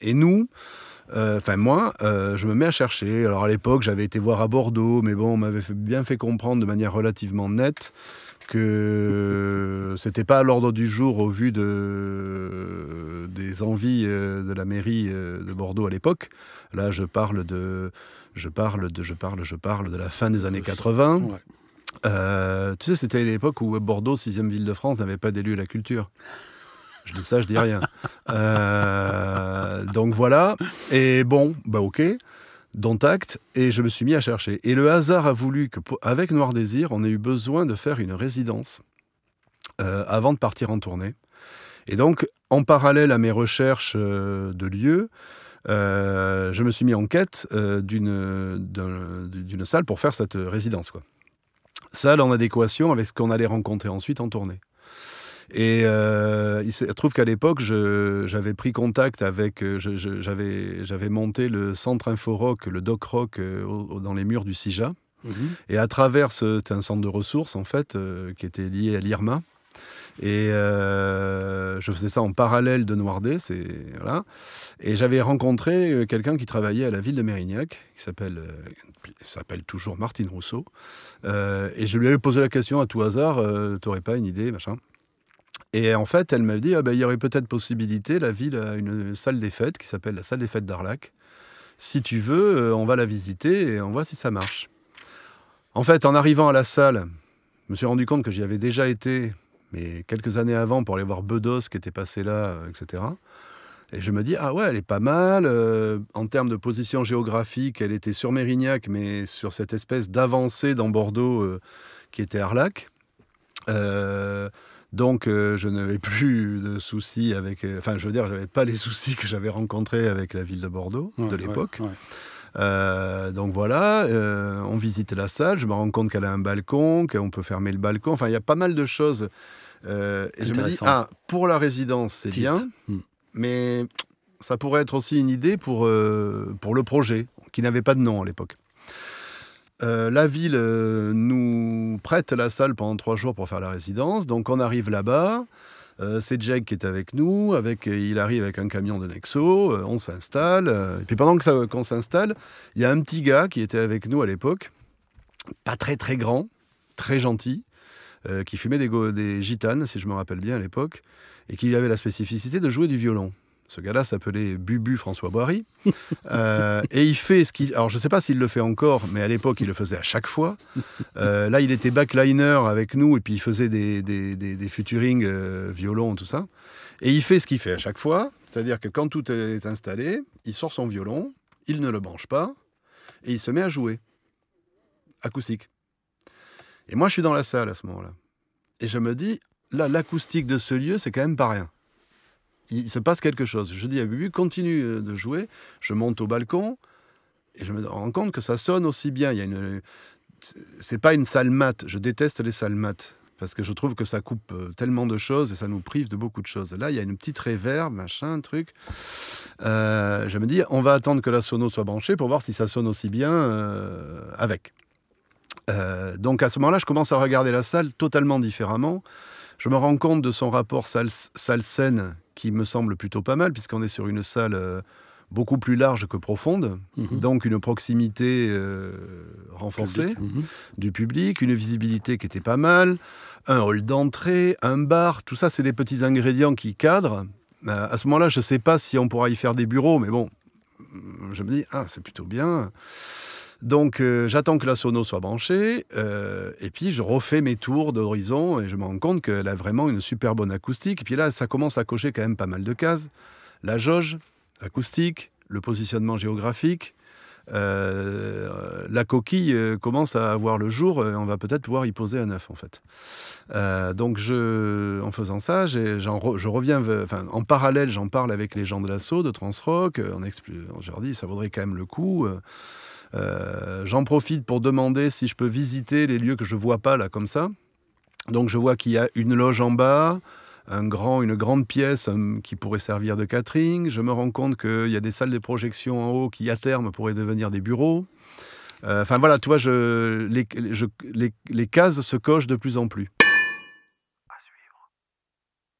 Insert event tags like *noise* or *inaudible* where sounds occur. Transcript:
Et nous, euh, enfin moi, euh, je me mets à chercher. Alors à l'époque, j'avais été voir à Bordeaux, mais bon, on m'avait bien fait comprendre de manière relativement nette que *laughs* c'était pas à l'ordre du jour au vu de, des envies euh, de la mairie de Bordeaux à l'époque. Là, je parle de, je parle de, je parle, je parle de la fin des années 80. Tu sais, c'était l'époque où Bordeaux, sixième ville de France, n'avait pas d'élu à la culture. Je dis ça, je dis rien. Euh, donc voilà. Et bon, bah ok. Dont acte. Et je me suis mis à chercher. Et le hasard a voulu qu'avec Noir Désir, on ait eu besoin de faire une résidence euh, avant de partir en tournée. Et donc, en parallèle à mes recherches euh, de lieux, je me suis mis en quête d'une salle pour faire cette résidence. Quoi. Salle en adéquation avec ce qu'on allait rencontrer ensuite en tournée. Et euh, il se trouve qu'à l'époque, j'avais pris contact avec, euh, j'avais monté le centre Inforock, le Doc Rock, euh, dans les murs du CIJA. Mhm. Et à travers, c'était un centre de ressources, en fait, qui était lié à l'IRMA. Et je faisais ça en parallèle de Noirdet, voilà. Et j'avais rencontré quelqu'un qui travaillait à la ville de Mérignac, qui s'appelle, s'appelle toujours Martine Rousseau. et je lui avais posé la question à tout hasard, tu n'aurais pas une idée, machin. Et en fait, elle m'a dit, ah ben, il y aurait peut-être possibilité, la ville a une salle des fêtes qui s'appelle la salle des fêtes d'Arlac. Si tu veux, euh, on va la visiter et on voit si ça marche. En fait, en arrivant à la salle, je me suis rendu compte que j'y avais déjà été, mais quelques années avant, pour aller voir Bedos qui était passé là, euh, etc. Et je me dis, ah ouais, elle est pas mal. Euh, en termes de position géographique, elle était sur Mérignac, mais sur cette espèce d'avancée dans Bordeaux qui était Arlac. Donc, euh, je n'avais plus de soucis avec. Euh, enfin, je veux dire, je n'avais pas les soucis que j'avais rencontrés avec la ville de Bordeaux de l'époque. Euh, donc voilà, on visite la salle, je me rends compte qu'elle a un balcon, qu'on peut fermer le balcon. Enfin, il y a pas mal de choses. Et je me dis, ah, pour la résidence, c'est bien, hmm. mais ça pourrait être aussi une idée pour, pour le projet, qui n'avait pas de nom à l'époque. Euh, la ville euh, nous prête la salle pendant trois jours pour faire la résidence. Donc on arrive là-bas. Euh, c'est Jack qui est avec nous. Avec, il arrive avec un camion de Nexo. on s'installe. et puis pendant que qu'on s'installe, il y a un petit gars qui était avec nous à l'époque, pas très très grand, très gentil, qui fumait des, des gitanes, si je me rappelle bien à l'époque, et qui avait la spécificité de jouer du violon. Ce gars-là s'appelait Bubu François Boiry. *laughs* Euh, et il fait ce qu'il. Alors, je ne sais pas s'il le fait encore, mais à l'époque, il le faisait à chaque fois. Euh, là, il était backliner avec nous, et puis il faisait des, des, des, futurings euh, violon, tout ça. Et il fait ce qu'il fait à chaque fois. C'est-à-dire que quand tout est installé, il sort son violon, il ne le branche pas, et il se met à jouer. Acoustique. Et moi, je suis dans la salle à ce moment-là. Et je me dis, là, l'acoustique de ce lieu, c'est quand même pas rien il se passe quelque chose. Je dis à Bubu, continue euh, de jouer. Je monte au balcon et je me rends compte que ça sonne aussi bien. Il y a une, c'est pas une salle mate. Je déteste les salles mates parce que je trouve que ça coupe euh, tellement de choses et ça nous prive de beaucoup de choses. Là, il y a une petite réverb, machin, truc. Euh, je me dis, on va attendre que la sono soit branchée pour voir si ça sonne aussi bien avec. Donc à ce moment-là, je commence à regarder la salle totalement différemment. Je me rends compte de son rapport salle-scène qui me semble plutôt pas mal, puisqu'on est sur une salle euh, beaucoup plus large que profonde, mhm. donc une proximité euh, renforcée mhm. du public, une visibilité qui était pas mal, un hall d'entrée, un bar, tout ça c'est des petits ingrédients qui cadrent. Euh, à ce moment-là, je ne sais pas si on pourra y faire des bureaux, mais bon, je me dis, ah, c'est plutôt bien. Donc euh, j'attends que la sono soit branchée euh, et puis je refais mes tours d'horizon et je me rends compte qu'elle a vraiment une super bonne acoustique. Et puis là, ça commence à cocher quand même pas mal de cases. La jauge, l'acoustique, le positionnement géographique. Euh, la coquille commence à avoir le jour, on va peut-être pouvoir y poser un œuf en fait. donc je, en faisant ça, je reviens, en parallèle, j'en parle avec les gens de l'assaut, de Transrock, on, je leur dis ça vaudrait quand même le coup. J'en profite pour demander si je peux visiter les lieux que je vois pas là comme ça. Donc je vois qu'il y a une loge en bas, un grand, une grande pièce euh, qui pourrait servir de catering. Je me rends compte qu'il y a des salles de projection en haut qui à terme pourraient devenir des bureaux. Euh, enfin voilà, tu vois, les, les, cases se cochent de plus en plus.